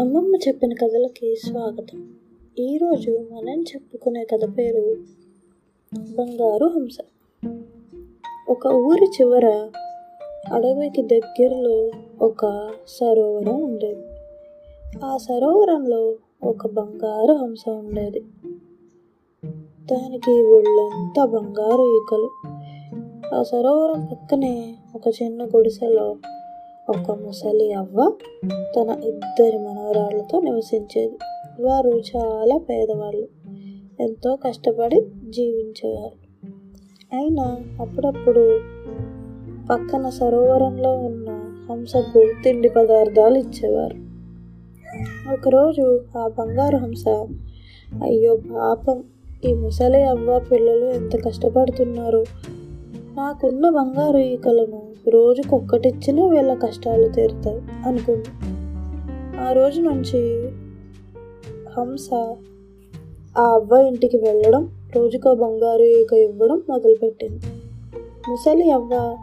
అమ్మమ్మ చెప్పిన కథలకి స్వాగతం. ఈరోజు మనం చెప్పుకునే కథ పేరు బంగారు హంస. ఒక ఊరి చివర అడవికి దగ్గరలో ఒక సరోవరం ఉండేది. ఆ సరోవరంలో ఒక బంగారు హంస ఉండేది. దానికి ఒళ్ళంతా బంగారు ఈకలు. ఆ సరోవరం పక్కనే ఒక చిన్న గుడిసెలో ఒక ముసలి అవ్వ తన ఇద్దరి మనవరాళ్ళతో నివసించేది. వారు చాలా పేదవాళ్ళు. ఎంతో కష్టపడి జీవించేవారు. అయినా అప్పుడప్పుడు పక్కన సరోవరంలో ఉన్న హంసకు తిండి పదార్థాలు ఇచ్చేవారు. ఒకరోజు ఆ బంగారు హంస అయ్యో పాపం ఈ ముసలి అవ్వ పిల్లలు ఎంత కష్టపడుతున్నారు నాకున్న బంగారు ఈకలను రోజుకొక్కటిచ్చినా వీళ్ళ కష్టాలు తీరుతాయి అనుకుంది. ఆ రోజు నుంచి హంస ఆ అవ్వ ఇంటికి వెళ్ళడం రోజుకో బంగారు ఈక ఇవ్వడం మొదలుపెట్టింది. ముసలి అవ్వ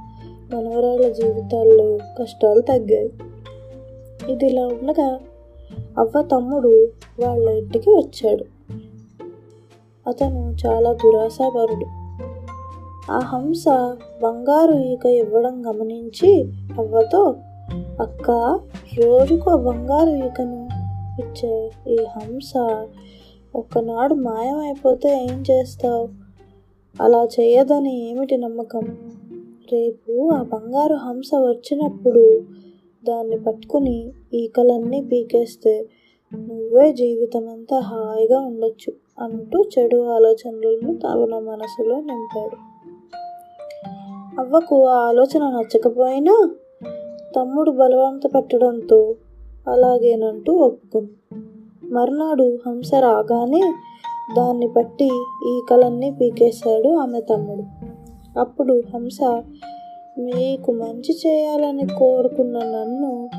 మనవరాల జీవితాల్లో కష్టాలు తగ్గాయి. ఇది ఇలా ఉండగా అవ్వ తమ్ముడు వాళ్ళ ఇంటికి వచ్చాడు. అతను చాలా దురాశాపరుడు ఆ హంస బంగారు ఈక ఇవ్వడం గమనించి అవ్వతో అక్క రోజుకో బంగారు ఈకను ఇచ్చే ఈ హంస ఒక్కనాడు మాయమైపోతే ఏం చేస్తావు? అలా చేయదని ఏమిటి నమ్మకం? రేపు ఆ బంగారు హంస వచ్చినప్పుడు దాన్ని పట్టుకుని ఈకలన్నీ పీకేస్తే నువ్వే జీవితం అంతా హాయిగా ఉండొచ్చు అంటూ చెడు ఆలోచనలను తన మనసులో నింపాడు. అవ్వకు ఆ ఆలోచన నచ్చకపోయినా తమ్ముడు బలవంత పెట్టడంతో అలాగేనంటూ ఒప్పుకుంది మర్నాడు హంస రాగానే దాన్ని పట్టి ఈకలన్నీ పీకేశాడు ఆమె తమ్ముడు. అప్పుడు హంస మీకు మంచి చేయాలని కోరుకున్న నన్ను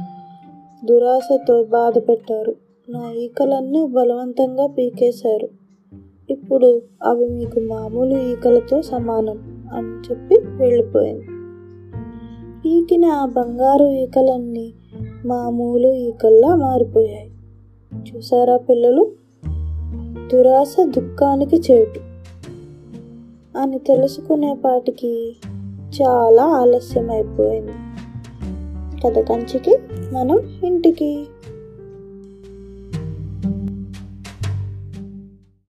దురాశతో బాధ పెట్టారు. నా ఈకలన్నీ బలవంతంగా పీకేశారు. ఇప్పుడు అవి మీకు మామూలు ఈకలతో సమానం. అని చెప్పి వెళ్ళిపోయింది. పీకిన ఆ బంగారు ఈకలన్నీ మామూలు ఈకల్లా మారిపోయాయి. చూసారా పిల్లలు? దురాశ దుఃఖానికి చేటు. అని తెలుసుకునేపాటికి చాలా ఆలస్యం అయిపోయింది కథ కంచికి మనం ఇంటికి.